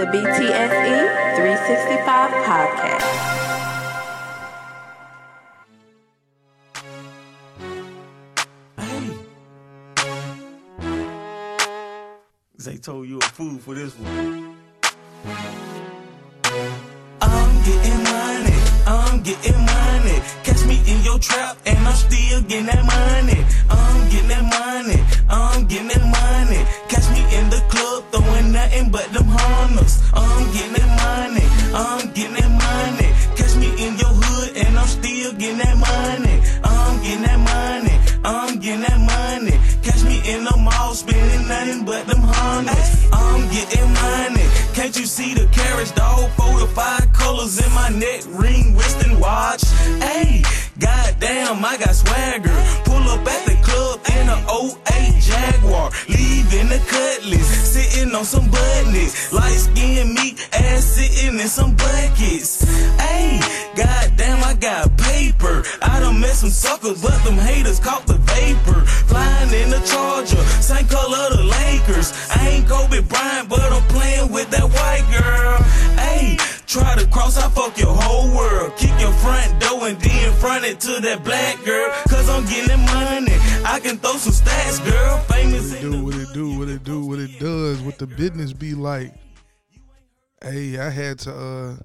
The BTSE 365 Podcast. Zay told you a fool for this one. I'm getting money, I'm getting money. Catch me in your trap and I'm still getting that money. Some buttons. Light skin meat, ass sitting in some buckets. Hey, goddamn, I got paper. I done met some suckers, but them haters caught the vapor. Flying in the Charger, same color the Lakers. I ain't Kobe Bryant, but I'm playing with that white girl. Hey, try to cross, I fuck your whole world. Kick your front door and then front it to that black girl. Cause I'm getting money. I can throw some stats, girl. Famous What it do, what it do, what it do, what it does, what the business be like. Hey, I had to uh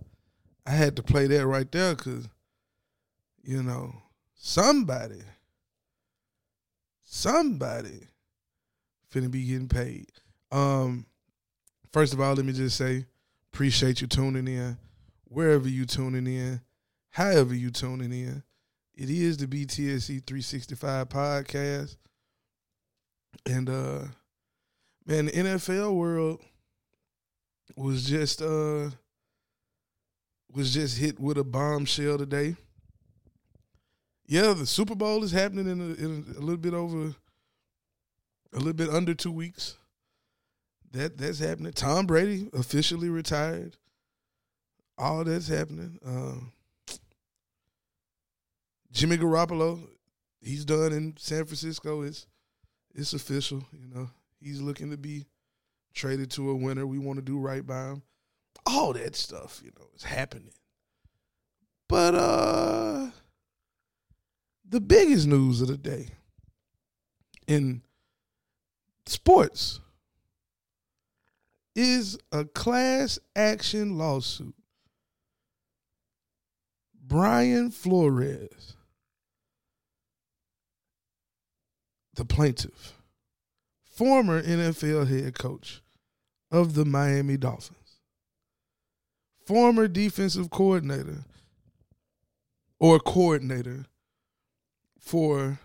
I had to play that right there cause you know, somebody somebody finna be getting paid. Um first of all, let me just say appreciate you tuning in wherever you tuning in, however you tuning in. It is the BTSC 365 podcast. And uh man, the NFL world was just uh was just hit with a bombshell today. Yeah, the Super Bowl is happening in a, in a little bit over a little bit under 2 weeks. That that's happening. Tom Brady officially retired. All that's happening. Um Jimmy Garoppolo, he's done in San Francisco. It's it's official. You know, he's looking to be traded to a winner. We want to do right by him. All that stuff, you know, is happening. But uh the biggest news of the day in sports is a class action lawsuit. Brian Flores, the plaintiff, former NFL head coach of the Miami Dolphins, former defensive coordinator or coordinator for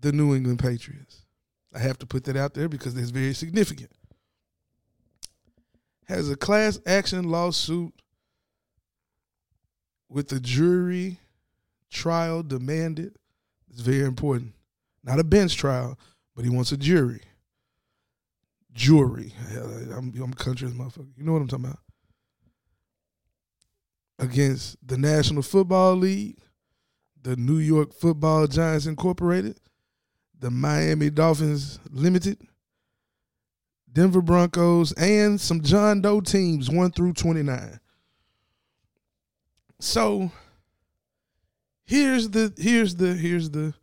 the New England Patriots. I have to put that out there because that's very significant. Has a class action lawsuit with the jury trial demanded. It's very important. Not a bench trial, but he wants a jury. Jury. I'm, I'm country motherfucker. You know what I'm talking about? Against the National Football League, the New York Football Giants Incorporated, the Miami Dolphins Limited, Denver Broncos, and some John Doe teams, 1 through 29. So here's the here's the here's the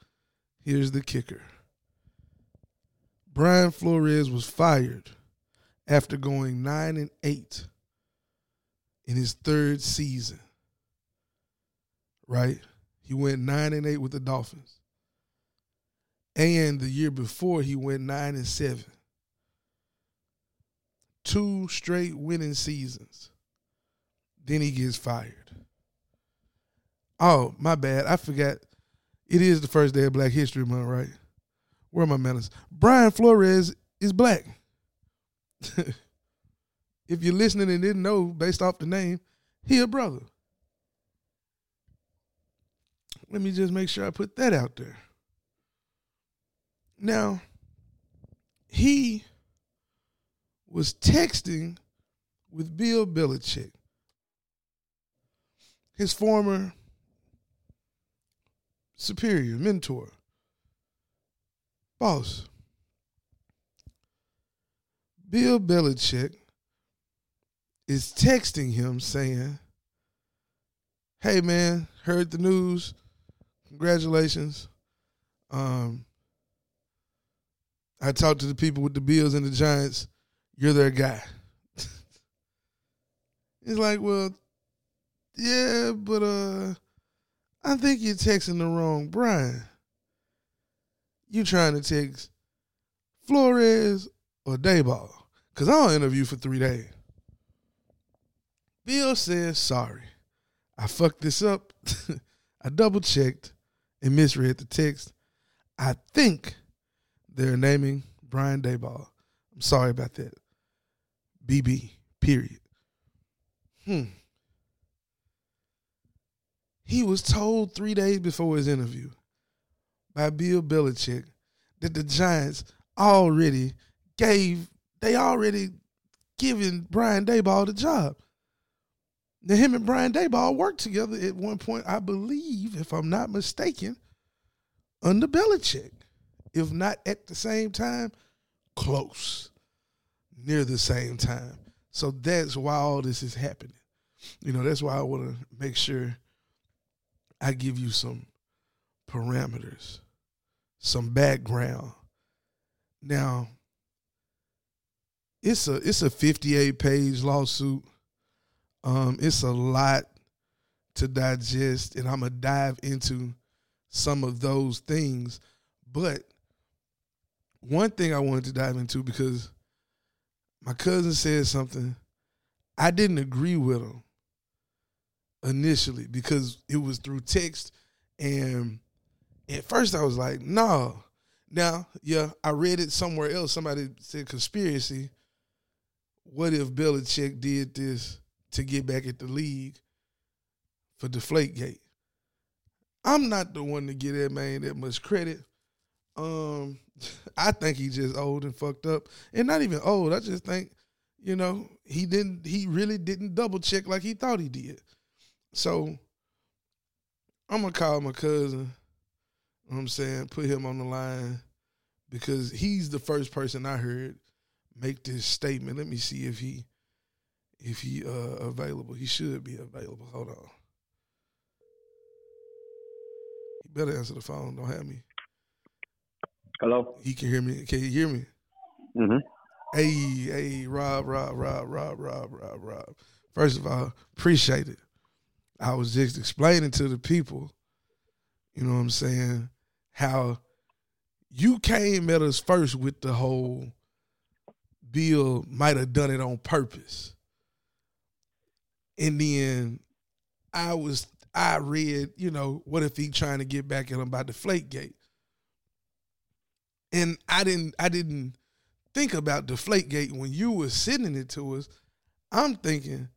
here's the kicker. Brian Flores was fired after going 9 and 8 in his third season. Right? He went 9 and 8 with the Dolphins. And the year before he went 9 and 7. Two straight winning seasons. Then he gets fired. Oh, my bad. I forgot. It is the first day of Black History Month, right? Where are my manners? Brian Flores is black. if you're listening and didn't know based off the name, he a brother. Let me just make sure I put that out there. Now, he was texting with Bill Belichick, his former superior, mentor, boss. Bill Belichick is texting him saying, "Hey man, heard the news. Congratulations. Um, I talked to the people with the Bills and the Giants. You're their guy." It's like, well, yeah, but uh, I think you're texting the wrong Brian. You trying to text Flores or Daboll? Cause I'll interview for three days. Bill says sorry. I fucked this up. I double checked and misread the text. I think they're naming Brian Daboll. I'm sorry about that. BB. Period. Hmm. He was told three days before his interview by Bill Belichick that the Giants already gave, they already given Brian Daboll the job. Now, him and Brian Daboll worked together at one point, I believe, if I'm not mistaken, under Belichick. If not at the same time, close, near the same time. So that's why all this is happening. You know, that's why I want to make sure I give you some parameters, some background. Now, it's a it's a 58 page lawsuit. Um, it's a lot to digest, and I'm gonna dive into some of those things. But one thing I wanted to dive into because my cousin said something I didn't agree with him initially because it was through text and at first I was like, no. Now, yeah, I read it somewhere else. Somebody said conspiracy. What if Belichick did this to get back at the league for Deflategate? I'm not the one to give that man that much credit. Um, I think he just old and fucked up, and not even old. I just think, you know, he didn't. He really didn't double check like he thought he did. So I'm gonna call my cousin. You know what I'm saying, put him on the line because he's the first person I heard make this statement. Let me see if he if he uh available. He should be available. Hold on. He better answer the phone. Don't have me. Hello. He can hear me. Can you hear me? Mm-hmm. Hey, hey, Rob, Rob, Rob, Rob, Rob, Rob, Rob. First of all, appreciate it. I was just explaining to the people, you know what I'm saying, how you came at us first with the whole Bill might have done it on purpose. And then I was I read, you know, what if he trying to get back at him about the flake gate? And I didn't I didn't think about the flake gate when you were sending it to us. I'm thinking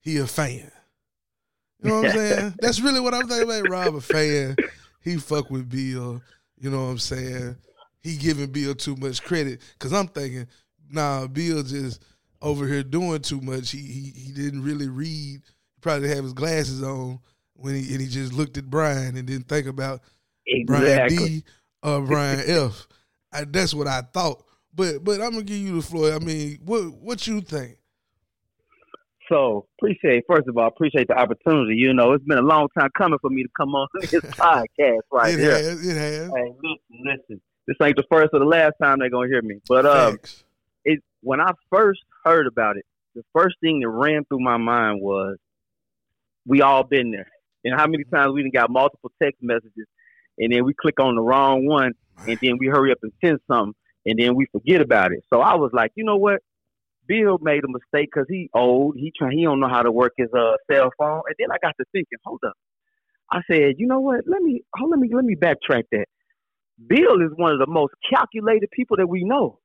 he a fan. You know what I'm saying? That's really what I'm thinking about. Rob a fan. He fuck with Bill. You know what I'm saying? He giving Bill too much credit. Cause I'm thinking, nah, Bill just over here doing too much. He he he didn't really read. He probably have his glasses on when he and he just looked at Brian and didn't think about Brian D or uh, Brian F. I, that's what I thought. But but I'm gonna give you the floor. I mean, what what you think? So appreciate first of all, appreciate the opportunity. You know, it's been a long time coming for me to come on this podcast right it here. Has, it has. Hey, listen, listen. This ain't the first or the last time they're gonna hear me. But um, it when I first heard about it, the first thing that ran through my mind was, we all been there. And how many times we done got multiple text messages, and then we click on the wrong one, and then we hurry up and send something, and then we forget about it. So I was like, you know what? Bill made a mistake because he old. He try, he don't know how to work his uh cell phone. And then I got to thinking, hold up. I said, you know what? Let me hold, let me let me backtrack that. Bill is one of the most calculated people that we know.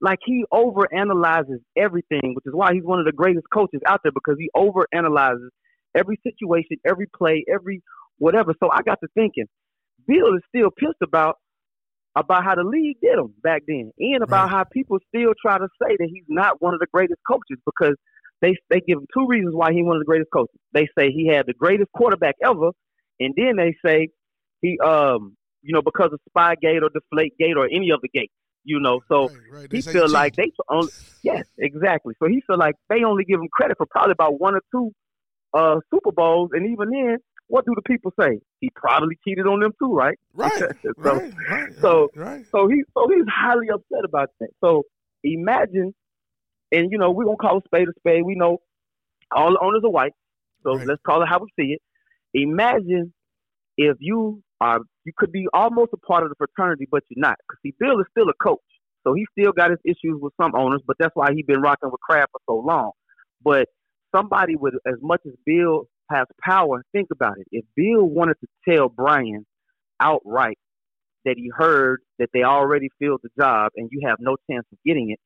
Like he overanalyzes everything, which is why he's one of the greatest coaches out there because he overanalyzes every situation, every play, every whatever. So I got to thinking, Bill is still pissed about about how the league did him back then, and about Right. how people still try to say that he's not one of the greatest coaches because they they give him two reasons why he's one of the greatest coaches. They say he had the greatest quarterback ever, and then they say he um you know because of Spygate or Deflategate or any other gate. You know, so Right, right. He feel like they only yes, exactly. So he feel like they only give him credit for probably about one or two uh Super Bowls, and even then, what do the people say? He probably cheated on them too, right? right, so, right, right, so- right. So he so he's highly upset about that. So imagine, and you know we're gonna call a spade a spade. We know all the owners are white, so Right. let's call it how we see it. Imagine if you are you could be almost a part of the fraternity, but you're not. Because see, Bill is still a coach, so he still got his issues with some owners, but that's why he's been rocking with Kraft for so long. But somebody with as much as Bill has power, think about it. If Bill wanted to tell Brian outright that he heard that they already filled the job and you have no chance of getting it,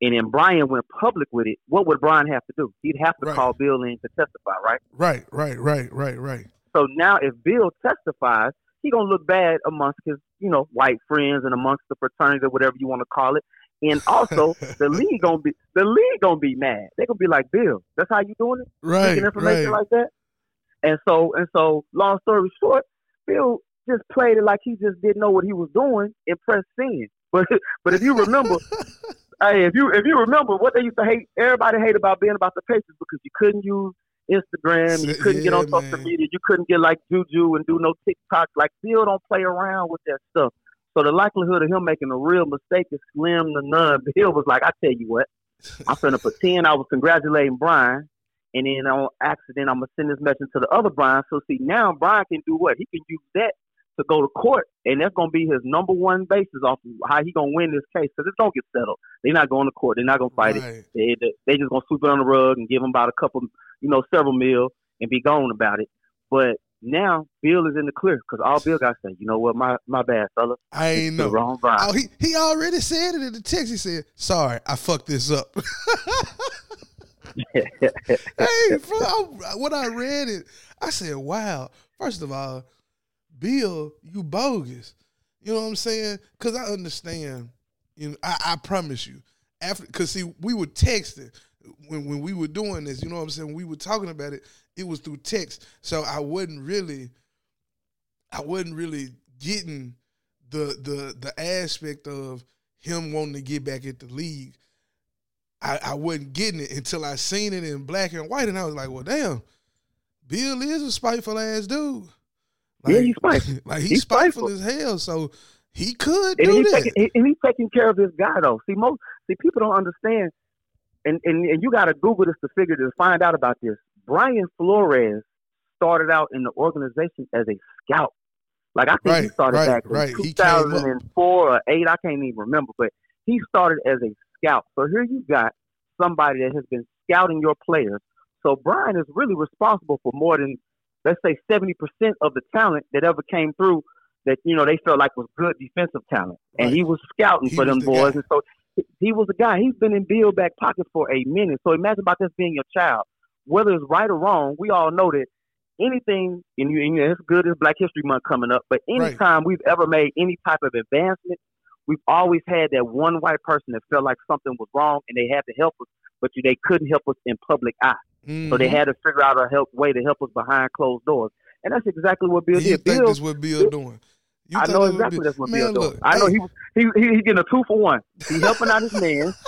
and then Brian went public with it, what would Brian have to do? He'd have to Right. call Bill in to testify, right? Right, right, right, right, right. So now if Bill testifies, he gonna look bad amongst his, you know, white friends and amongst the fraternity or whatever you want to call it. And also the league gonna be the league gonna be mad. They're gonna be like, Bill, that's how you doing it? Right, Leaking information right. like that. And so and so long story short, Bill just played it like he just didn't know what he was doing and pressed sin. But but if you remember Hey, if you if you remember what they used to hate, everybody hate about being about the Patriots because you couldn't use Instagram, you couldn't get yeah, on social media, you couldn't get like Juju and do no TikTok. Like Bill don't play around with that stuff. So the likelihood of him making a real mistake is slim to none. Bill was like, I tell you what, I'm finna pretend I was congratulating Brian, and then on accident I'm gonna send this message to the other Brian. So see now Brian can do what? He can use that to go to court, and that's gonna be his number one basis off of how he gonna win this case because it's gonna get settled. They're not going to court. They're not gonna fight it. Right. They, they they just gonna sweep it on the rug and give him about a couple, you know, several mil and be gone about it. But now Bill is in the clear because all Bill got to say, you know what, my my bad, fella, I ain't know. wrong Brian. Oh, he he already said it in the text. He said, "Sorry, I fucked this up." hey, bro, I- when I read it, I said, "Wow." First of all, Bill, you bogus. You know what I'm saying? Because I understand. You know, I, I promise you. After, because see, we were texting when when we were doing this. You know what I'm saying? When we were talking about it. It was through text, so I wasn't really, I wasn't really getting the the the aspect of him wanting to get back at the league. I, I wasn't getting it until I seen it in black and white, and I was like, "Well, damn, Bill is a spiteful ass dude. Yeah, he's spiteful. Like he's, He's spiteful, spiteful. as hell. So he could and do that. taking and he's taking care of his guy though. See, most see people don't understand, and and, and you got to Google this to figure to find out about this. Brian Flores started out in the organization as a scout. Like I think he started right, back in right. He came up. 2004 or eight. I can't even remember, but he started as a scout. So here you got somebody that has been scouting your players. So Brian is really responsible for more than let's say 70% of the talent that ever came through that you know they felt like was good defensive talent, and Right. he was scouting He for was them the boys, guy. and so he- was a guy. He's been in Bill back pocket for a minute. So imagine about this being your child, whether it's right or wrong. We all know that anything, and you, and it's good as Black History Month coming up, but Right. anytime we've ever made any type of advancement, we've always had that one white person that felt like something was wrong, and they had to help us, but they couldn't help us in public eye. So they Mhm. had to figure out a help way to help us behind closed doors, and that's exactly what Bill you did. Bill, that's what Bill doing? You I know exactly that's what Man, Bill doing. look, I know he he, he he getting a two for one. He helping out his man.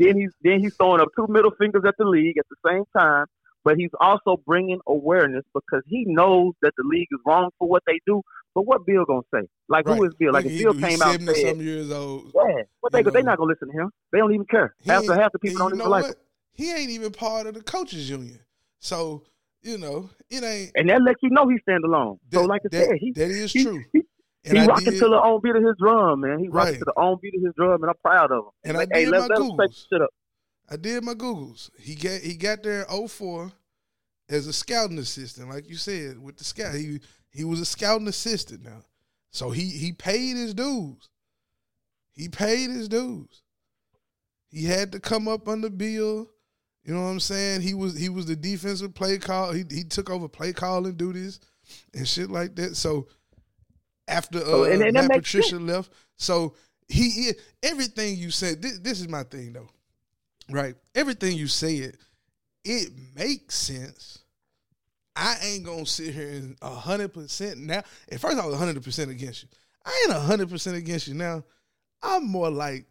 Then he's then he's throwing up two middle fingers at the league at the same time. But he's also bringing awareness because he knows that the league is wrong for what they do. But what Bill gonna say? Like right. who is Bill? Like if he- Bill he's came out and 70 said, some years old. "Yeah," what they You they not gonna listen to him. They don't even care. He Half the half the people don't even like him. He ain't even part of the coaches union. So you know it ain't. And that lets you know he stand alone. so like I that- said, he that is he- true. he- he rocking to the own beat of his drum, man. He rocking Right. to the own beat of his drum, and I'm proud of him. And I like, hey, did let, my let Googles. shit up. I did my Googles. He got he got there in 04 as a scouting assistant, like you said, with the scout. He he was a scouting assistant now. So he he paid his dues. He paid his dues. He had to come up under Bill. You know what I'm saying? He was he was the defensive play call. He he took over play calling duties and shit like that. So after uh, Oh, and- and Matt Patricia left, so he is everything you said. This, this is my thing though, right? Everything you said, it makes sense. I ain't gonna sit here and hundred percent now. At first, I was hundred percent against you. I ain't hundred percent against you now. I'm more like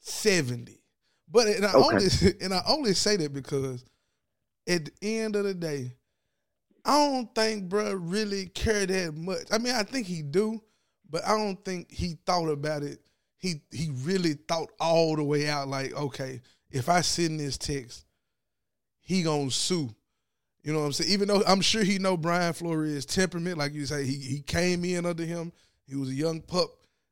seventy. But and I Okay. only and I only say that because at the end of the day, I don't think bruh really care that much. I mean, I think he do, but I don't think he thought about it. He he really thought all the way out. Like, okay, if I send this text, he gonna sue. You know what I'm saying? Even though I'm sure he know Brian Flores' temperament, like you say, he he came in under him. He was a young pup.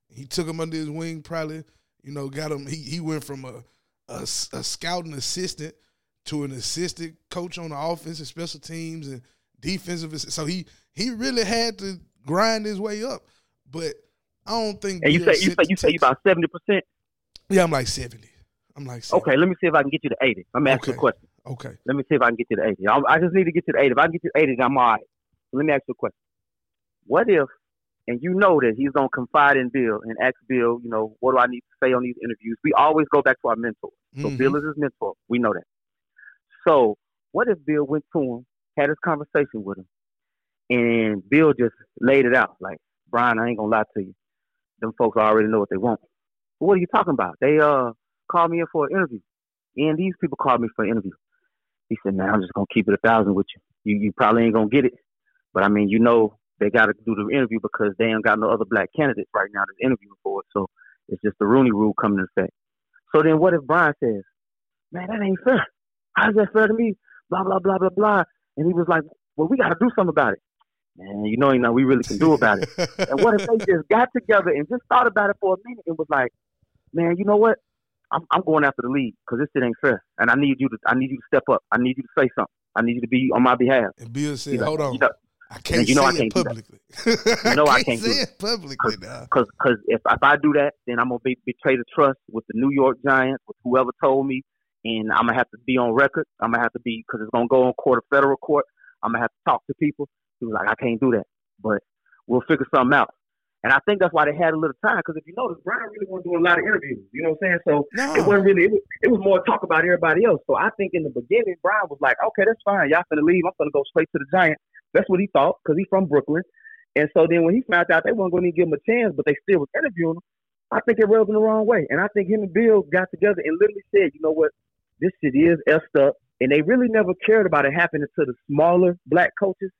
He took him under his wing. Probably, you know, got him. He he went from a a scouting assistant to an assistant coach on the offense and special teams and defensive. So he he really had to grind his way up. But I don't think. And you say you say you say you about seventy percent. Yeah, I'm like seventy. I'm like 70. Okay, let me see if I can get you to eighty. I'm asking Okay. a question. Okay. Let me see if I can get you to eighty. I, I just need to get to the eighty. If I can get you to eighty, then I'm all right. So let me ask you a question. What if, and you know that he's gonna confide in Bill and ask Bill, you know, what do I need to say on these interviews? We always go back to our mentor. So Mhm. Bill is his mentor. We know that. So what if Bill went to him, had his conversation with him, and Bill just laid it out like, Brian, I ain't gonna lie to you. Them folks already know what they want. What are you talking about? They uh called me in for an interview. And these people called me for an interview. He said, Man, I'm just gonna keep it a thousand with you. You you probably ain't gonna get it. But I mean, you know they gotta do the interview because they ain't got no other black candidates right now that's interviewing for it. So it's just the Rooney rule coming into effect. So then what if Brian says, Man, that ain't fair. How's that fair to me? Blah blah blah blah blah. And he was like, Well, we gotta do something about it. Man, you know ain't nothing we really can do about it. And what if they just got together and just thought about it for a minute and was like, man, you know what? I'm, I'm going after the league because this shit ain't fair, and I need you to I need you to step up. I need you to say something. I need you to be on my behalf. And Bill said, You know, "Hold on, you know, I can't you know say I can't do that. publicly. You know I can't do say it publicly now." Because cause if, if I do that, then I'm gonna be, betray the trust with the New York Giants, with whoever told me, and I'm gonna have to be on record. I'm gonna have to be because it's gonna go on court of federal court. I'm gonna have to talk to people. He was like, I can't do that, but we'll figure something out. And I think that's why they had a little time because if you notice, Brian really wasn't doing a lot of interviews. You know what I'm saying? So No, it wasn't really. It was, it was more talk about everybody else. So I think in the beginning, Brian was like, "Okay, that's fine. Y'all finna leave. I'm finna go straight to the Giants." That's what he thought because he's from Brooklyn. And so then when he found out they weren't going to give him a chance, but they still was interviewing him, I think it rubbed him the wrong way. And I think him and Bill got together and literally said, "You know what? This shit is effed up." And they really never cared about it happening to the smaller black coaches.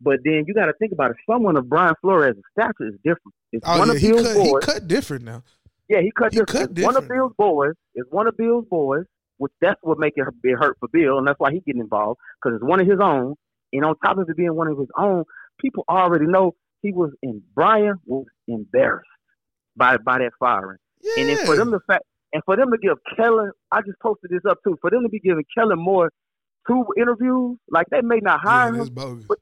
But then you got to think about it. Someone of Brian Flores' stature is different. It's oh one yeah, of he Bill's cut, he cut different now. Yeah, he cut He different. cut It's One of. Bill's boys is one of Bill's boys, which that's what make it hurt for Bill, and that's why he getting involved because it's one of his own. And on top of it being one of his own, people already know he was in. Brian was embarrassed by by that firing, Yeah, and then for them to fact and for them to give Kellen, I just posted this up too. For them to be giving Kellen more two interviews, like they may not yeah, hire that's him, but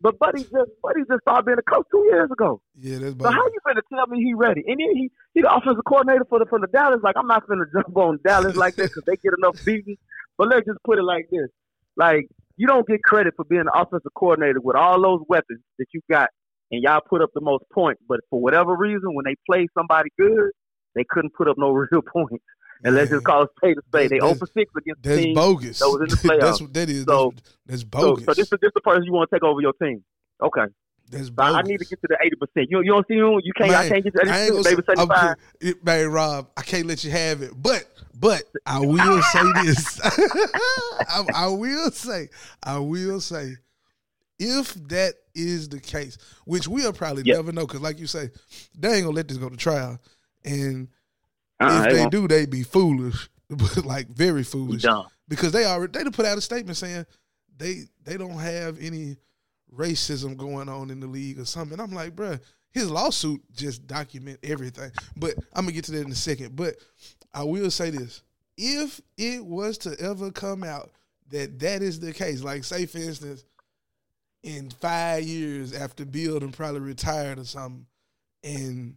but Buddy just Buddy just started being a coach two years ago. Yeah, that's Buddy. So how you gonna tell me he ready? And then he he the offensive coordinator for the for the Dallas. Like I'm not gonna jump on Dallas like this because they get enough beating. But let's just put it like this: like you don't get credit for being the offensive coordinator with all those weapons that you got, and y'all put up the most points. But for whatever reason, when they play somebody good, they couldn't put up no real points. And let's just Man, call it spade a spade. They That's- 0 for 6 against the That's team. bogus. that was in the that's playoffs. what that is. So- that's, that's bogus. so this is this the person you want to take over your team. Okay. that's So bogus. I need to get to the eighty percent. You you don't see you you can't I can't get to eighty percent, say, seventy five. man, Rob, I can't let you have it. But but I will say this. I, I will say, I will say, if that is the case, which we'll probably Yeah. never know, because like you say, they ain't gonna let this go to trial. And Uh-uh, if they won't do, they be foolish, but like very foolish dumb. because they already they put out a statement saying they they don't have any racism going on in the league or something. I'm like, bruh, his lawsuit just document everything. But I'm gonna get to that in a second. But I will say this: if it was to ever come out that that is the case, like say for instance, in five years after Bill and probably retired or something, and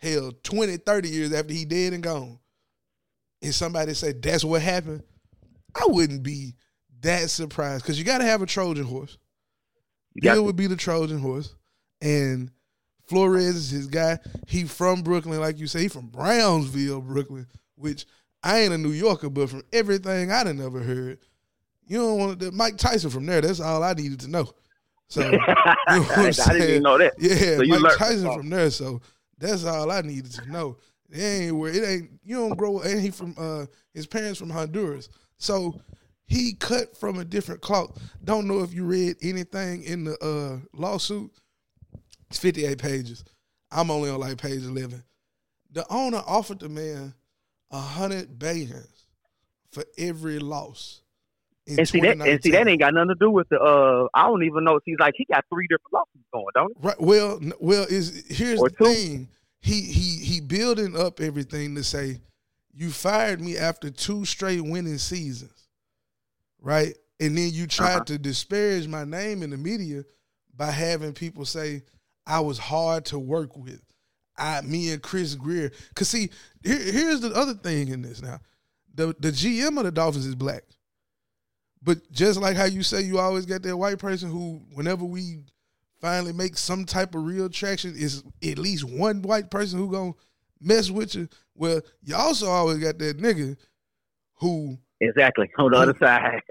hell, 20, 30 years after he dead and gone, and somebody say that's what happened, I wouldn't be that surprised because you got to have a Trojan horse. You got Bill would be the Trojan horse, and Flores is his guy. He from Brooklyn, like you say. He from Brownsville, Brooklyn, which I ain't a New Yorker, but from everything I done ever heard, you don't want to. Mike Tyson from there. That's all I needed to know. So you know I didn't even know that. Yeah, So you Mike learned Tyson from there. So That's all I needed to know. It ain't where it ain't. You don't grow. And he from uh his parents from Honduras, so he cut from a different cloth. Don't know if you read anything in the uh lawsuit. It's fifty eight pages. I'm only on like page eleven. The owner offered the man a hundred bands for every loss. And see that, and see that ain't got nothing to do with the. uh I don't even know. He's like he got three different lawsuits going, don't he? Right. Well, well, is here's Or the two. thing. He he he building up everything to say, you fired me after two straight winning seasons, right? And then you tried Uh-huh. to disparage my name in the media by having people say I was hard to work with. I, me and Chris Grier. Cause see, here, here's the other thing in this now. The the GM of the Dolphins is black. But just like how you say you always got that white person who, whenever we finally make some type of real traction, is at least one white person who gonna mess with you. Well, you also always got that nigga who Exactly on the other side.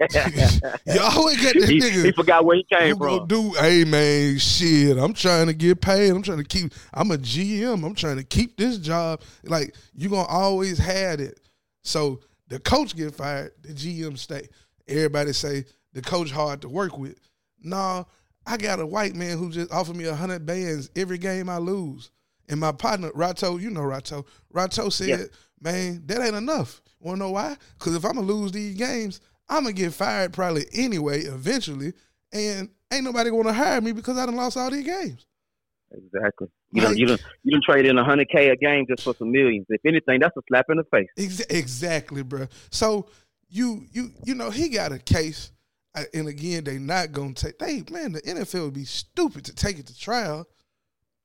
you always got that he, nigga he forgot where he came from. do, hey man, shit, I'm trying to get paid. I'm trying to keep I'm a GM. I'm trying to keep this job. Like you gonna always have it. So the coach get fired, the GM stay. Everybody say the coach hard to work with. Nah, I got a white man who just offered me a hundred bands every game I lose. And my partner, Rato, you know Rato. Rato said, Yeah. man, that ain't enough. Wanna know why? Because if I'm gonna lose these games, I'm gonna get fired probably anyway, eventually, and ain't nobody gonna hire me because I done lost all these games. Exactly. You don't, you Like- don't, you don't trade in a hundred k a game just for some millions. If anything, that's a slap in the face. Ex- exactly, bro. So you you you know he got a case, uh, and again they not gonna take. They man, the NFL would be stupid to take it to trial,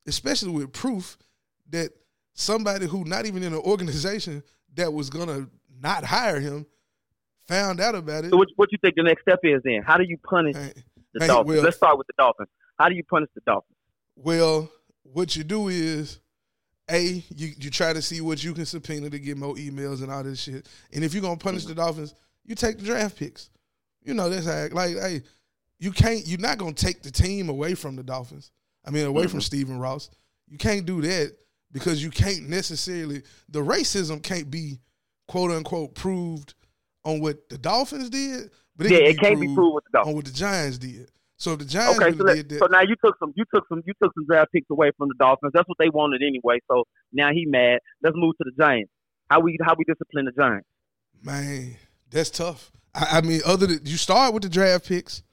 especially with proof that somebody who not even in an organization that was gonna not hire him found out about it. So what, what you think the next step is then? How do you punish the man, Dolphins? well- Let's start with the Dolphins. How do you punish the Dolphins? Well, what you do is, a you you try to see what you can subpoena to get more emails and all this shit. And if you're gonna punish the Dolphins, you take the draft picks. You know that's how like hey, you can't you're not gonna take the team away from the Dolphins. I mean away from Stephen Ross. You can't do that because you can't necessarily the racism can't be quote unquote proved on what the Dolphins did, but it yeah, can it can't be proved with the on what the Giants did. So the Giants Okay, really so, did that, so now you took some, you took some, you took some draft picks away from the Dolphins. That's what they wanted anyway. So now he mad. Let's move to the Giants. How we how we discipline the Giants? Man, that's tough. I, I mean, other than you start with the draft picks,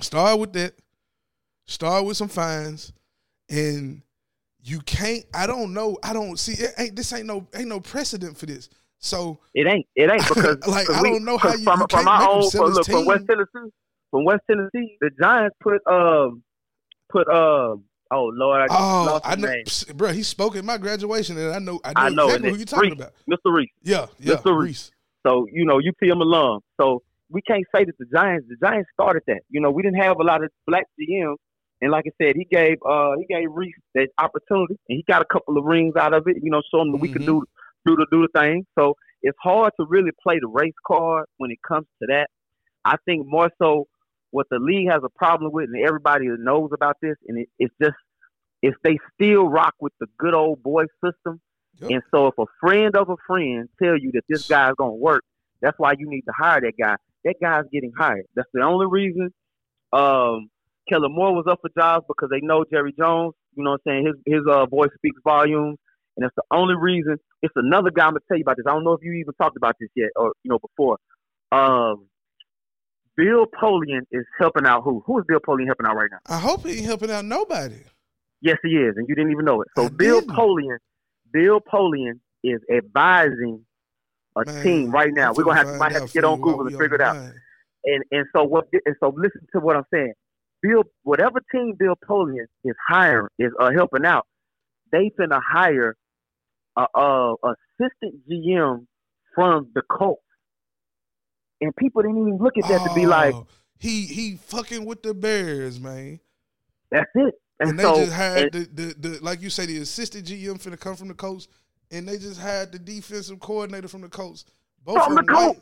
start with that, start with some fines, and you can't. I don't know. I don't see. It ain't this ain't no ain't no precedent for this. So It ain't. It ain't because Like, I we- don't know how you- from, you from my own from, look, from West. Tennessee. From West Tennessee, the Giants put um put um oh Lord, I oh, I know, name. bro. He spoke at my graduation, and I know I know, I know exactly who you talking Reese, about. Mr. Reese. Yeah, yeah, Mr. Reese. So you know, UTM alum. So we can't say that the Giants. The Giants started that. You know, we didn't have a lot of black GMs, and like I said, he gave uh he gave Reese that opportunity, and he got a couple of rings out of it. You know, show him that we can do do the do the thing. So it's hard to really play the race card when it comes to that. I think more so what the league has a problem with, and everybody knows about this, and it, it's just if they still rock with the good old boy system. Yep. And so if a friend of a friend tell you that this guy's gonna work, that's why you need to hire that guy. That guy's getting hired. That's the only reason um Kellen Moore was up for jobs because they know Jerry Jones. You know what I'm saying? His his uh voice speaks volumes. And that's the only reason. It's another guy I'm gonna tell you about this. I don't know if you even talked about this yet or you know before. Um Bill Polian is helping out who? Who is Bill Polian helping out right now? I hope he ain't helping out nobody. Yes, he is, and you didn't even know it. So I Bill didn't. Polian, Bill Polian is advising a Man, team right now. We're gonna have to might have to get on Google and figure it out. And and so what? And so listen to what I'm saying. Bill, whatever team Bill Polian is hiring is uh, helping out. They finna hire a, a assistant GM from the Colts, and people didn't even look at that to be oh, like, Oh, he he fucking with the Bears, man. that's it. And, And, they so just had and- the, the the like you say the assistant GM finna come from the Colts, and they just had the defensive coordinator from the Colts. Both From the Colts.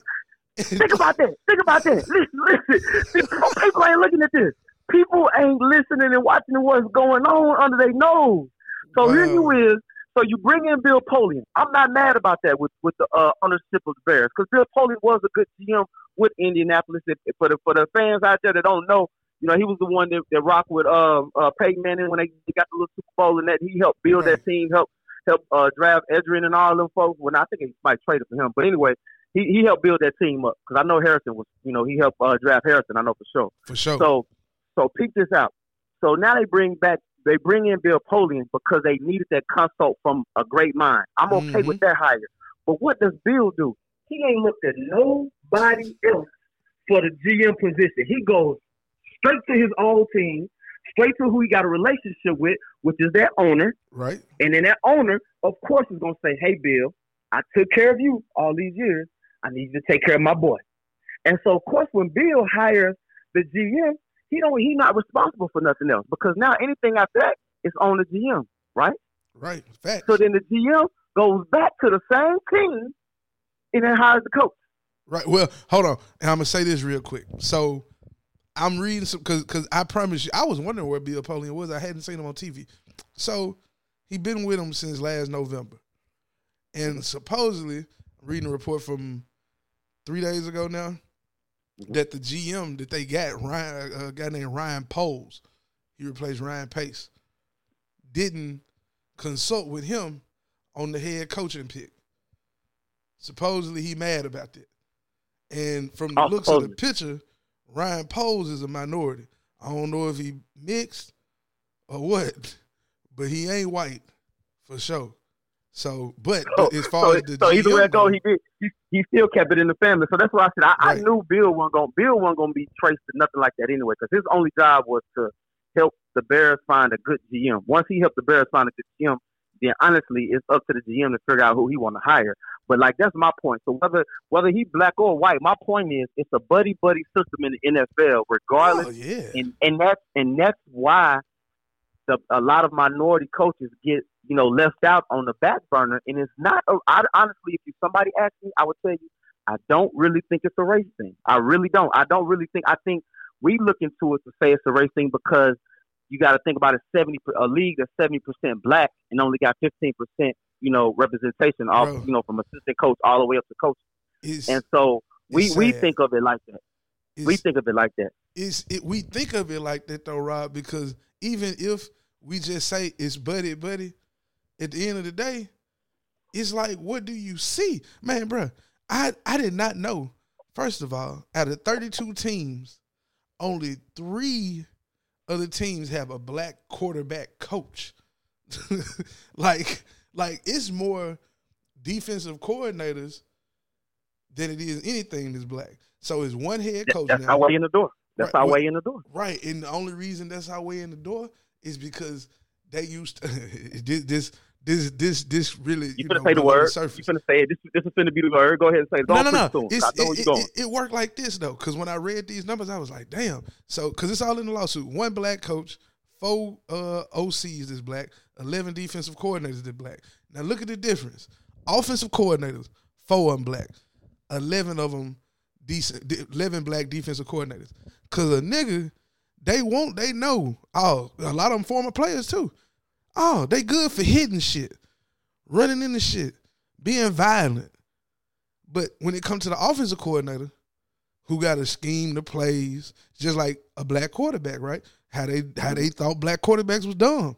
Think about that. Think about that. Listen, listen. People ain't looking at this. People ain't listening and watching what's going on under their nose. So here Wow. you is. So you bring in Bill Polian. I'm not mad about that with with the uh, of the Bears because Bill Polian was a good GM with Indianapolis. If, if- for the for the fans out there that don't know, you know he was the one that, that rocked with uh, uh, Peyton Manning when they, got the little Super Bowl and that he helped build Right. that team, helped help uh, draft Edgerrin and all them folks. Well, I think he might trade it for him, but anyway, he he helped build that team up because I know Harrison was you know he helped uh, draft Harrison. I know for sure. For sure. So, so peep this out. So now they bring back, they bring in Bill Polian because they needed that consult from a great mind. I'm okay Mhm. with that hire. But what does Bill do? He ain't looked at nobody else for the GM position. He goes straight to his own team, straight to who he got a relationship with, which is their owner. right? And then that owner, of course, is going to say, hey, Bill, I took care of you all these years. I need you to take care of my boy. And so, of course, when Bill hires the GM, he don't he not responsible for nothing else because now anything after that is on the GM, right? Right. Facts. So then the GM goes back to the same team and then hires the coach. Right. Well, hold on. And I'm gonna say this real quick. So I'm reading some because because I promise you, I was wondering where Bill Polian was. I hadn't seen him on TV. So he been with him since last November, and supposedly reading a report from three days ago now that the GM that they got Ryan a guy named Ryan Poles, he replaced Ryan Pace, didn't consult with him on the head coaching pick. Supposedly he mad about that. And from the Oh, looks of the picture, Ryan Poles is a minority. I don't know if he mixed or what, but he ain't white for sure. So, but So, as far so, as the so either way go, he did. He, he still kept it in the family. So that's why I said I, I knew Bill wasn't going. Bill wasn't going to be traced to nothing like that anyway, because his only job was to help the Bears find a good GM. Once he helped the Bears find a good GM, then honestly, it's up to the GM to figure out who he want to hire. But like that's my point. So whether whether he black or white, my point is it's a buddy buddy system in the NFL, regardless oh, yeah. and and that's and that's why the a lot of minority coaches get you know left out on the back burner, and it's not. A, I, honestly, if you somebody asked me, I would tell you, I don't really think it's a race thing. I really don't. I don't really think. I think we look into it to say it's a race thing because you got to think about it. Seventy a league that's seventy percent black and only got fifteen percent you know representation off Bro. you know from assistant coach all the way up to coach, It's, and so we we think of it like that. We think of it like that. it's it, we think of it like that though, Rob, because even if we just say it's buddy buddy, at the end of the day, it's like what do you see, man, bruh, I I did not know. First of all, out of thirty two teams, only three of the teams have a black quarterback coach. like like it's more defensive coordinators than it is anything that's black. So it's one head coach that's now. our way in the door. That's Right, our way in the door. Right, and the only reason that's our way in the door is because they used this this this this this really You you, finna know say the word. You surface. finna say it. This, this is finna be the word. Go ahead and say it. No, no, no. preach to 'em. It's, I know where it, it, it worked like this though, because when I read these numbers, I was like, "Damn!" So, because it's all in the lawsuit. One black coach, four uh, OCs is black, eleven defensive coordinators is black. Now look at the difference. Offensive coordinators, four of them black, eleven of them decent, eleven black defensive coordinators. Cause a nigga, they won't, they know. Oh, a lot of them former players too. Oh, they good for hitting shit, running into shit, being violent. But when it comes to the offensive coordinator, who got a scheme the plays, just like a black quarterback, right? How they how they thought black quarterbacks was dumb.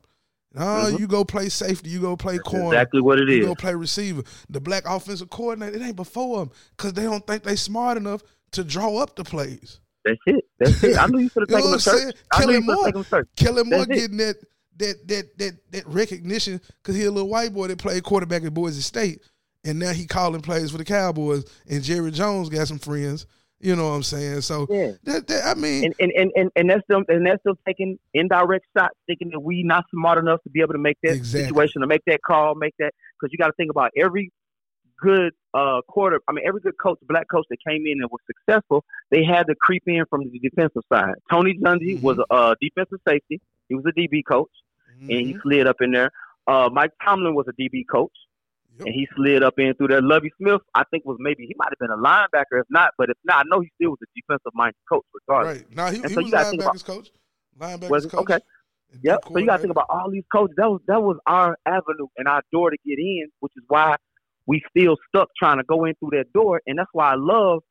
Oh, Mhm. you go play safety, you go play That's corner, exactly what it you is. go play receiver. The black offensive coordinator, it ain't before them because they don't think they smart enough to draw up the plays. That's it. That's it. I knew you should have know taken what the I'm church. saying? I knew Kellen you should Moore. have taken the church. Kellen Moore That's it. getting that that that that that recognition because he a little white boy that played quarterback at Boise State, and now he calling plays for the Cowboys. And Jerry Jones got some friends. You know what I'm saying? So Yeah. that, that I mean, And, and, and, and, and that's them and that's them taking indirect shots, thinking that we not smart enough to be able to make that Exactly. situation, to make that call, make that because you got to think about every good uh quarter. I mean, every good coach, black coach that came in and was successful, they had to creep in from the defensive side. Tony Dungy Mhm. was a uh, defensive safety. He was a DB coach, and he mhm. slid up in there. Uh, Mike Tomlin was a DB coach. Yep. and he slid up in through there. Lovie Smith, I think was maybe he might have been a linebacker, if not, but if not, I know he still was a defensive minded coach regardless. right now he, And he so was you gotta think linebackers coach, linebackers Was coach. Okay. Yep. So you got to think about all these coaches. That was that was our avenue and our door to get in, which is why we still stuck trying to go in through that door. And that's why I love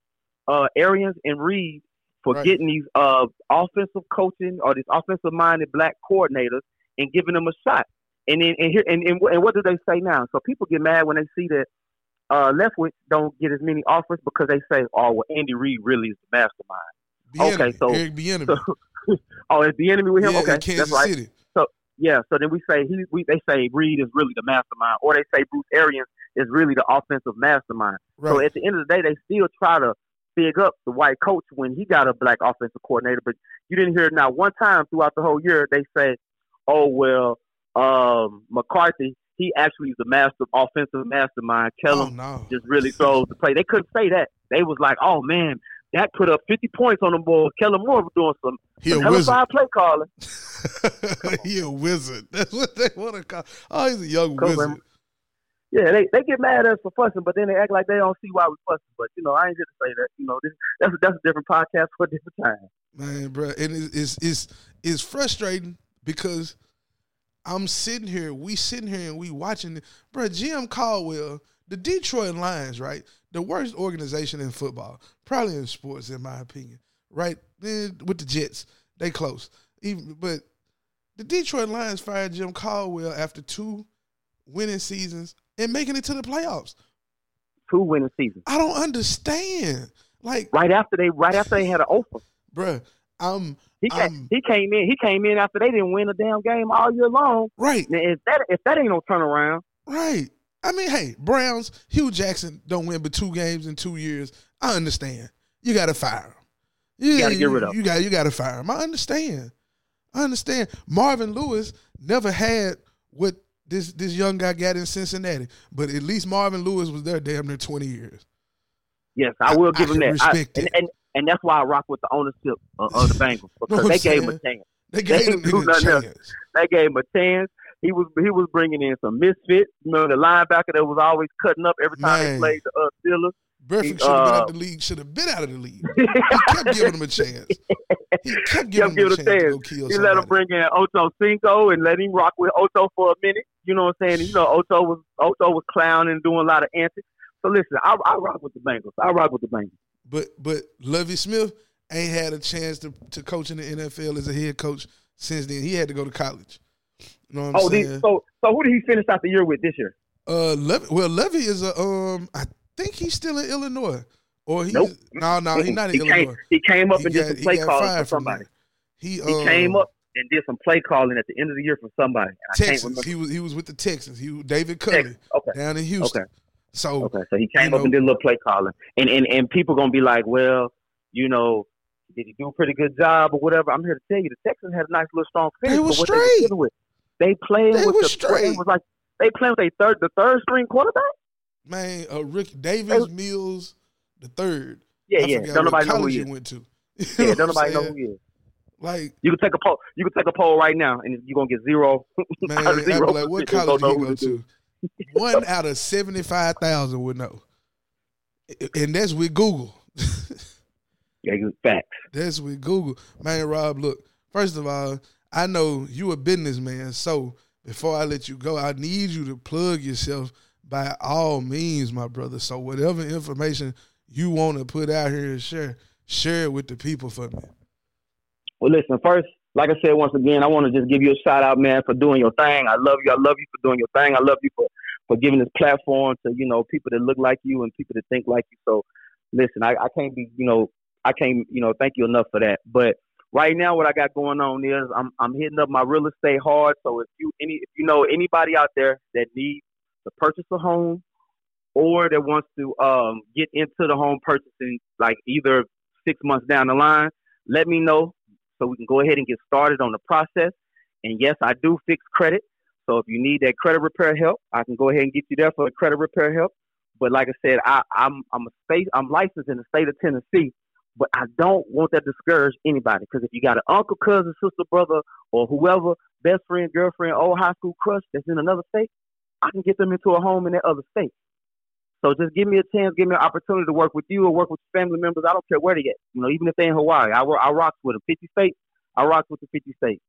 uh, Arians and Reid for Right. getting these uh, offensive coaching or these offensive minded black coordinators and giving them a shot. And then and here and, and, and what do they say now? So people get mad when they see that uh, Leftwich don't get as many offers because they say, "Oh, well, Andy Reid really is the mastermind." Bieniemy, okay, so- Eric Bieniemy. So, oh, it's the enemy with him. yeah, okay, Kansas that's right. City. Yeah, so then we say he, we they say Reid is really the mastermind, or they say Bruce Arians is really the offensive mastermind. Right. So at the end of the day, they still try to big up the white coach when he got a black offensive coordinator. But you didn't hear not one time throughout the whole year they say, "Oh well, um, McCarthy, he actually is the master offensive mastermind. oh no. just really throws the play." They couldn't say that. They was like, "Oh man." That put up 50 points on the board. Kellen Moore was doing some, He a some hella play calling. he a wizard. That's what they want to call. Oh, he's a young Cool, wizard. man. Yeah, they, they get mad at us for fussing, but then they act like they don't see why we fussing. But you know, I ain't here to say that. You know, this, that's that's a different podcast for a different time. Man, bro, and it's it's it's frustrating because I'm sitting here, we sitting here and we watching, bro. Jim Caldwell, the Detroit Lions, right, the worst organization in football, probably in sports, in my opinion, right? Then with the Jets, they close, even but the Detroit Lions fired Jim Caldwell after two winning seasons and making it to the playoffs. Two winning seasons. I don't understand, like, Right after they right after they had an offer. bro, I'm He came, Um, he came in. He came in after they didn't win a damn game all year long. right. Now, if that if that ain't no turnaround, Right. I mean, hey, Browns, Hue Jackson don't win but two games in two years. I understand. You got to fire him. You, gotta get rid of him. You got you got to fire him. I understand. I understand. Marvin Lewis never had what this this young guy got in Cincinnati, but at least Marvin Lewis was there damn near twenty years. yes, I I- will I give him can that. I- respect and, it. and and that's why I rock with the ownership of, of the Bengals because they gave him a chance. They gave They him didn't do nigga a nothing else. chance. They gave him a chance. He was he was bringing in some misfits. You know, the linebacker that was always cutting up every time Man. they played the uh, Steelers. Should have been uh, out the league. Should have been out of the league. He kept giving him a chance. He kept giving give him a a chance to He somebody. let him bring in Ocho Cinco and let him rock with Ocho for a minute. You know what I'm saying? You know, Ocho was Ocho was clowning and doing a lot of antics. So listen, I, I rock with the Bengals. I rock with the Bengals. But but Lovie Smith ain't had a chance to, to coach in the NFL as a head coach since then. He had to go to college. You know what I'm Oh, saying? these, so so who did he finish out the year with this year? uh, Levy, well, Levy is a um. I think he's still in Illinois, or Nope. no, no, he's not in he Illinois. Came, he came up He and did some he play got calling for somebody. He, He um, came up and did some play calling at the end of the year for somebody. I can't Texans. He was he was with the Texans. He David Texas. Okay. down in Houston. Okay. So Okay, so he came You up and did a little play calling, and and and people gonna be like, well, you know, did he do a pretty good job or whatever? I'm here to tell you, the Texans had a nice little strong finish. They what straight. They, with. they playing They with was the straight. It was like they playing with a third, the third string quarterback. man, uh, Rick Davis Mills the third. Yeah, I yeah. Don't nobody know who college he went to. Yeah, don't nobody know who he is. Like You can take a poll. You can take a poll right now, and you're gonna get zero. man, zero like, what college did he go to? One out of seventy five thousand would know, and that's with Google. Yeah, facts. That's with Google. Man, Rob, look, first of all, I know you a businessman, so before I let you go, I need you to plug yourself by all means, my brother. So whatever information you want to put out here and share, share it with the people for me. Well, listen, first, like I said once again, I want to just give you a shout out, man, for doing your thing. I love you. I love you for doing your thing. I love you for, for giving this platform to, you know, people that look like you and people that think like you. So, listen, I, I can't be, you know, I can't, you know, thank you enough for that. But right now, what I got going on is I'm I'm hitting up my real estate hard. So if you any if you know anybody out there that needs to purchase a home or that wants to um, get into the home purchasing, like either six months down the line, let me know so we can go ahead and get started on the process. And yes, I do fix credit. So if you need that credit repair help, I can go ahead and get you there for the credit repair help. But like I said, I, I'm I'm a state I'm licensed in the state of Tennessee, but I don't want that to discourage anybody because if you got an uncle, cousin, sister, brother, or whoever, best friend, girlfriend, old high school crush that's in another state, I can get them into a home in that other state. So just give me a chance, give me an opportunity to work with you or work with family members. I don't care where they at. You know, even if they're in Hawaii, I, I rock with them. 50 states, I rock with the 50 states.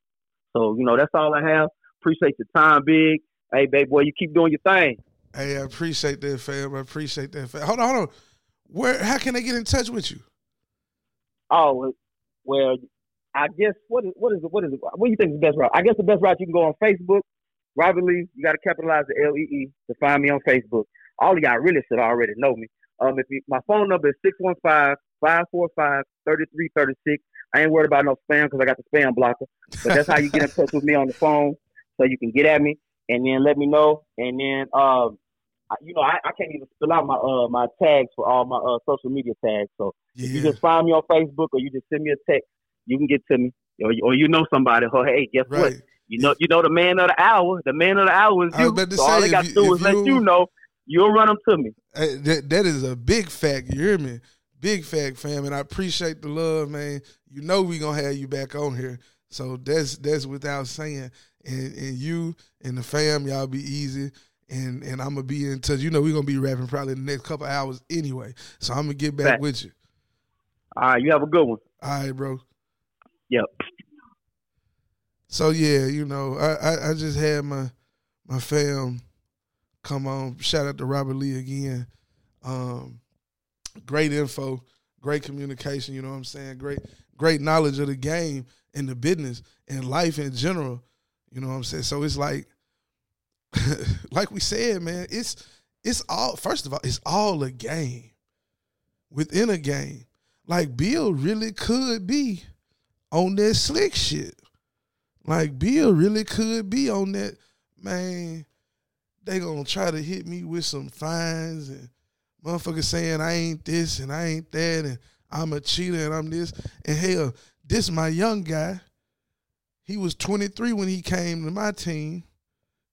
So you know that's all I have. Appreciate your time, big. Hey, baby boy, you keep doing your thing. Hey, I appreciate that, fam. I appreciate that, fam. Hold on, hold on. Where? How can they get in touch with you? Oh well, I guess what is what is it? what is what do you think is the best route? I guess the best route you can go on Facebook. Robert Lee, you got to capitalize the L E E to find me on Facebook. All of y'all really should already know me. Um, if you, my phone number is 615-545-3336. I ain't worried about no spam because I got the spam blocker. But that's how you get in touch with me on the phone, so you can get at me and then let me know. And then, um, I, you know, I, I can't even fill out my uh my tags for all my uh social media tags. So if you just find me on Facebook or you just send me a text, you can get to me. Or, or you know somebody. Oh, hey, guess what? You know, you know the man of the hour. The man of the hour is you. So all they got to do is let you- you know. You'll run them to me. Hey, that, that is a big fact. You hear me? Big fact, fam. And I appreciate the love, man. You know we gonna have you back on here. So that's that's without saying. And and you and the fam, y'all be easy. And and I'm gonna be in touch. You know we gonna be rapping probably the next couple hours anyway. So I'm gonna get back Fact. with you. All right, you have a good one. All right, bro. Yep. So yeah, you know, I, I, I just had my my fam come on. Shout out to Robert Lee again. Um, great info, great communication. You know what I'm saying? Great great knowledge of the game and the business and life in general. You know what I'm saying? So it's like, like we said, man. It's it's all. First of all, it's all a game within a game. Like Bill really could be on that slick shit. Like Bill really could be on that, man. They gonna try to hit me with some fines and motherfuckers saying I ain't this and I ain't that and I'm a cheater and I'm this. And hell, this my young guy. He was 23 when he came to my team.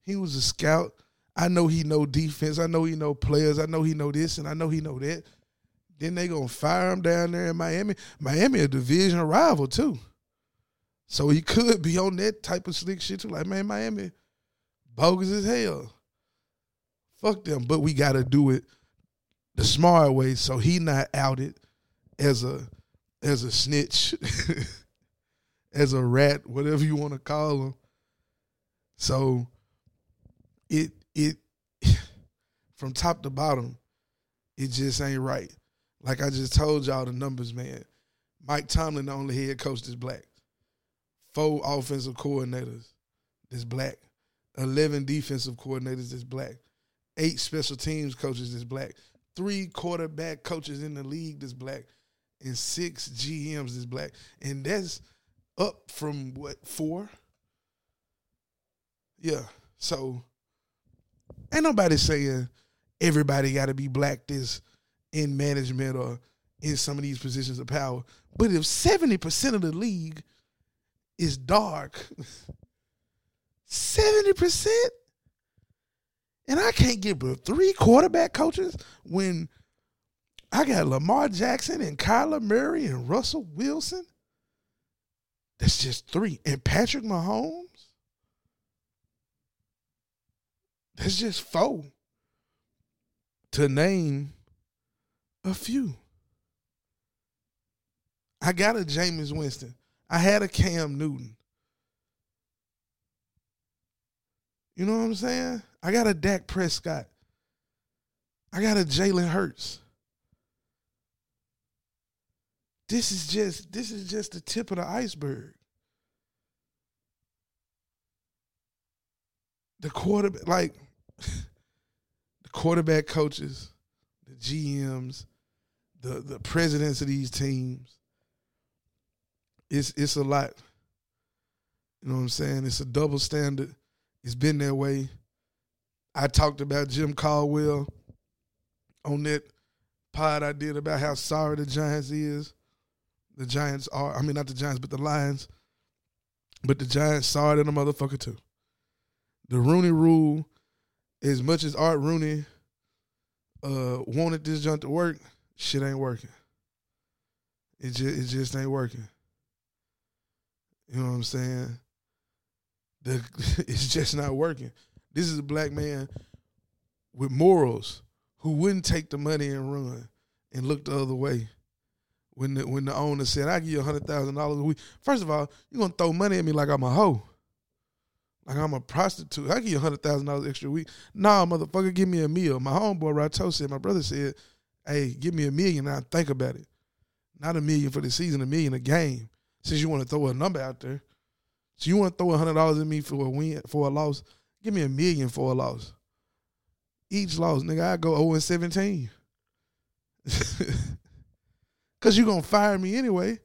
He was a scout. I know he know defense. I know he know players. I know he know this and I know he know that. Then they gonna fire him down there in Miami. Miami a division rival too. So he could be on that type of slick shit too. Like, man, Miami bogus as hell. Fuck them. But we gotta do it the smart way so he not outed as a as a snitch, as a rat, whatever you want to call him. So it it from top to bottom, it just ain't right. Like I just told y'all the numbers, man. Mike Tomlin, the only head coach that's black. Four offensive coordinators that's black. Eleven defensive coordinators that's black. Eight special teams coaches that's black. Three quarterback coaches in the league that's black. And six GMs that's black. And that's up from what, four? Yeah. So ain't nobody saying everybody gotta be black this in management or in some of these positions of power. But if 70% of the league is dark, 70%, and I can't get but three quarterback coaches when I got Lamar Jackson and Kyler Murray and Russell Wilson. That's just three. And Patrick Mahomes. That's just four. To name a few. I got a Jameis Winston. I had a Cam Newton. You know what I'm saying? I got a Dak Prescott. I got a Jalen Hurts. This is just this is just the tip of the iceberg. The quarterback like the quarterback coaches, the GMs, the the presidents of these teams. It's it's a lot. You know what I'm saying? It's a double standard. It's been that way. I talked about Jim Caldwell on that pod I did about how sorry the Giants is. The Giants are, I mean, not the Giants, but the Lions. But the Giants sorry to a motherfucker too. The Rooney rule, as much as Art Rooney uh, wanted this junk to work, shit ain't working. It just, it just ain't working. You know what I'm saying? The, it's just not working. This is a black man with morals who wouldn't take the money and run and look the other way. When the when the owner said, I give you hundred thousand dollars a week. First of all, you're gonna throw money at me like I'm a hoe. Like I'm a prostitute. I give you hundred thousand dollars extra a week. Nah, motherfucker, give me a meal. My homeboy Rato said, my brother said, Hey, give me a million and I think about it. Not a million for the season, a million a game. Since you want to throw a number out there. So you want to throw a hundred dollars at me for a win for a loss? Give me a million for a loss. Each loss, nigga, I go 0 and 17. Cause you're gonna fire me anyway.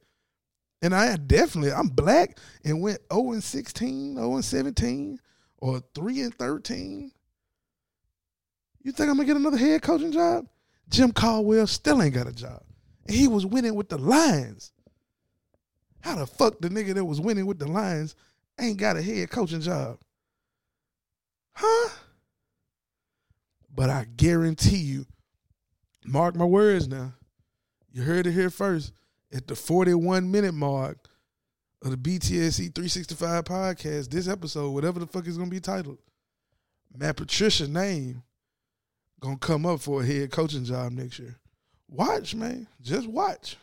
And I definitely I'm black and went 0 and 16, 0 and 17, or 3 and 13. You think I'm gonna get another head coaching job? Jim Caldwell still ain't got a job. And he was winning with the Lions. How the fuck the nigga that was winning with the Lions ain't got a head coaching job? Huh? But I guarantee you, mark my words now. You heard it here first. At the 41 minute mark of the BTSC 365 podcast, this episode, whatever the fuck is gonna be titled, Matt Patricia's name gonna come up for a head coaching job next year. Watch, man. Just watch.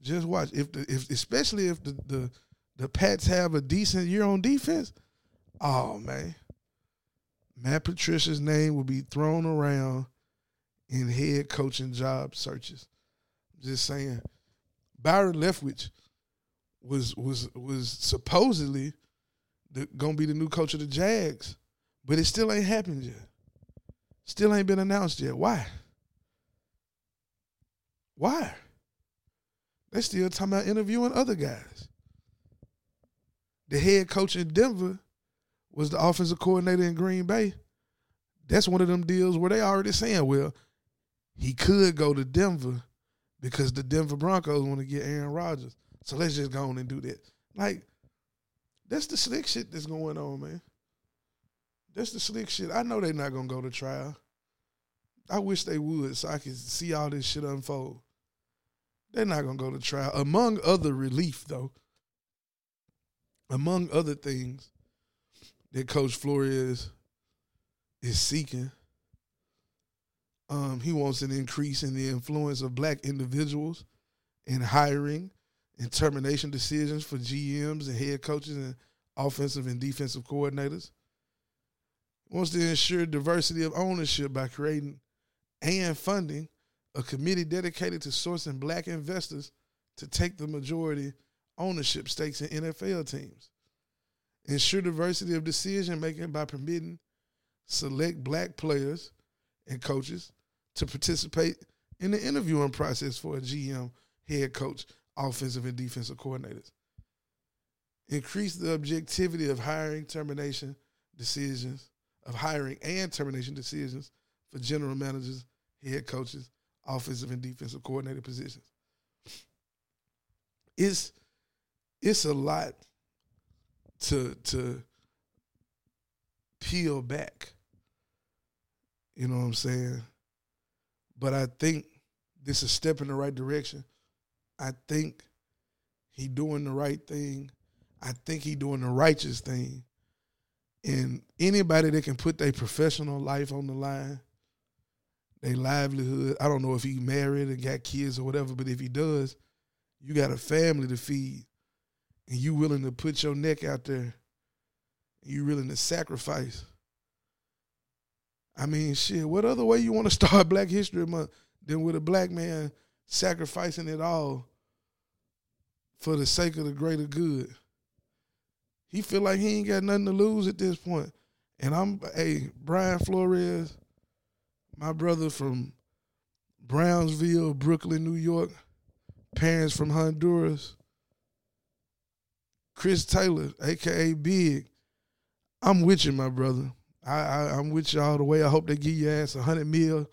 Just watch. If the if especially if the the, the Pats have a decent year on defense, oh man. Matt Patricia's name will be thrown around in head coaching job searches. I'm just saying. Byron Leftwich was was was supposedly gonna be the new coach of the Jags, but it still ain't happened yet. Still ain't been announced yet. Why? Why? They still talking about interviewing other guys. The head coach in Denver was the offensive coordinator in Green Bay. That's one of them deals where they already saying, well, he could go to Denver because the Denver Broncos want to get Aaron Rodgers. So let's just go on and do that. Like, that's the slick shit that's going on, man. That's the slick shit. I know they're not gonna go to trial. I wish they would so I could see all this shit unfold. They're not gonna go to trial. Among other relief, though, among other things that Coach Flores is seeking, um, he wants an increase in the influence of black individuals in hiring and termination decisions for GMs and head coaches and offensive and defensive coordinators. Wants to ensure diversity of ownership by creating and funding a committee dedicated to sourcing black investors to take the majority ownership stakes in NFL teams. Ensure diversity of decision making by permitting select black players and coaches to participate in the interviewing process for a GM, head coach, offensive and defensive coordinators. Increase the objectivity of hiring termination decisions, of hiring and termination decisions for general managers, head coaches, offensive and defensive coordinator positions. It's it's a lot to to peel back. You know what I'm saying? But I think this is a step in the right direction. I think he doing the right thing. I think he doing the righteous thing. And anybody that can put their professional life on the line, their livelihood. I don't know if he married and got kids or whatever, but if he does, you got a family to feed, and you willing to put your neck out there, you willing to sacrifice. I mean, shit. What other way you want to start Black History Month than with a black man sacrificing it all for the sake of the greater good? He feel like he ain't got nothing to lose at this point. And I'm, hey, Brian Flores, my brother from Brownsville, Brooklyn, New York, parents from Honduras, Chris Taylor, aka Big. I'm with you, my brother. I, I am with you all the way. I hope they give your ass a hundred mil,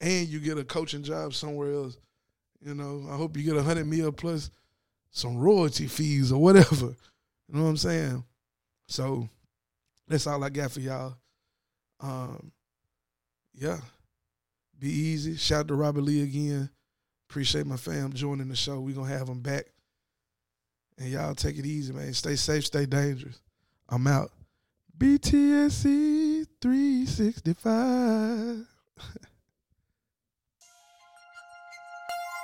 and you get a coaching job somewhere else. You know, I hope you get a hundred mil plus some royalty fees or whatever. You know what I'm saying? So that's all I got for y'all. Um, yeah. Be easy. Shout out to Robert Lee again. Appreciate my fam joining the show. we gonna have them back. And y'all take it easy, man. Stay safe, stay dangerous. I'm out. BTSC 365.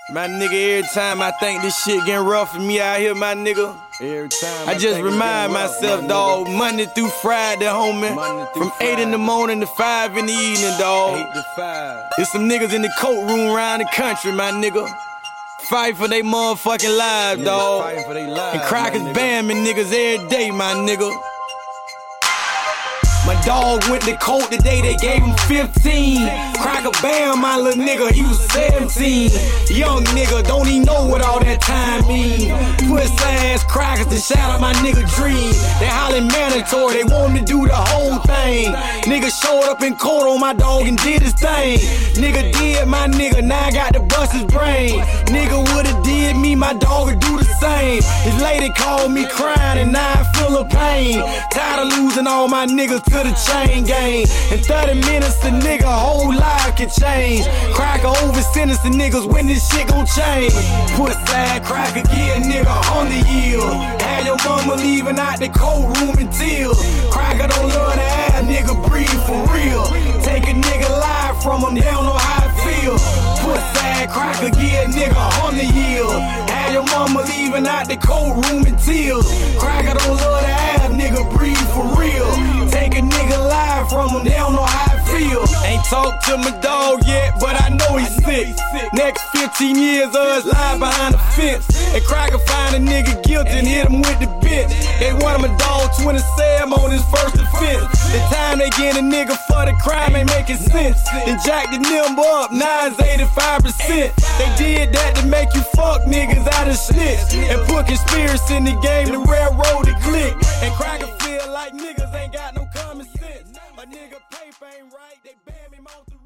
My nigga, every time I think this shit getting rough for me out here, my nigga. Every time I, I just remind myself, rough, dog, Monday through Friday, homie. Through from Friday. 8 in the morning to 5 in the evening, dog. 8 to 5. There's some niggas in the coat room around the country, my nigga. Fight for they motherfucking lives, dog. And crackers bamming niggas every day, my nigga. My dog went to court today, they gave him 15. Cracker bam, my little nigga, he was 17. Young nigga, don't even know what all that time mean. Puss ass crackers to shout out my nigga dream. They hollering mandatory, they want me to do the whole thing. Nigga showed up in court on my dog and did his thing. Nigga did my nigga, now I got to bust his brain. Nigga would've did me, my dog would do the same. His lady called me crying and now I feel a pain. Tired of losing all my niggas to the chain gang. In 30 minutes, the nigga whole life can change. Cracker over sentence the niggas when this shit gon' change. Put side cracker, get a nigga on the yield. Had your mama leaving out the cold room in tears. Cracker don't love the air, nigga breathe for real. Take a nigga live from him, they don't know how it feel. Put side cracker, get a nigga on the yield. Had your mama leaving out the cold room in tears. Cracker don't love the air, nigga breathe for real. Take a nigga live from him, they don't know how I feel. Ain't talked to my dog yet, but I know he's sick. Next 15 years his life behind the fence. And Cracker find a nigga guilty and hit him with the bitch. They want him a dog 27 on his first offense. The time they get a nigga for the crime ain't making sense. Then jack the number up, 9's 85%. They did that to make you fuck niggas out of snitch. And put conspiracy in the game to railroad the click. And Cracker feel like niggas ain't got no common sense. A nigga paper ain't right, they ban real.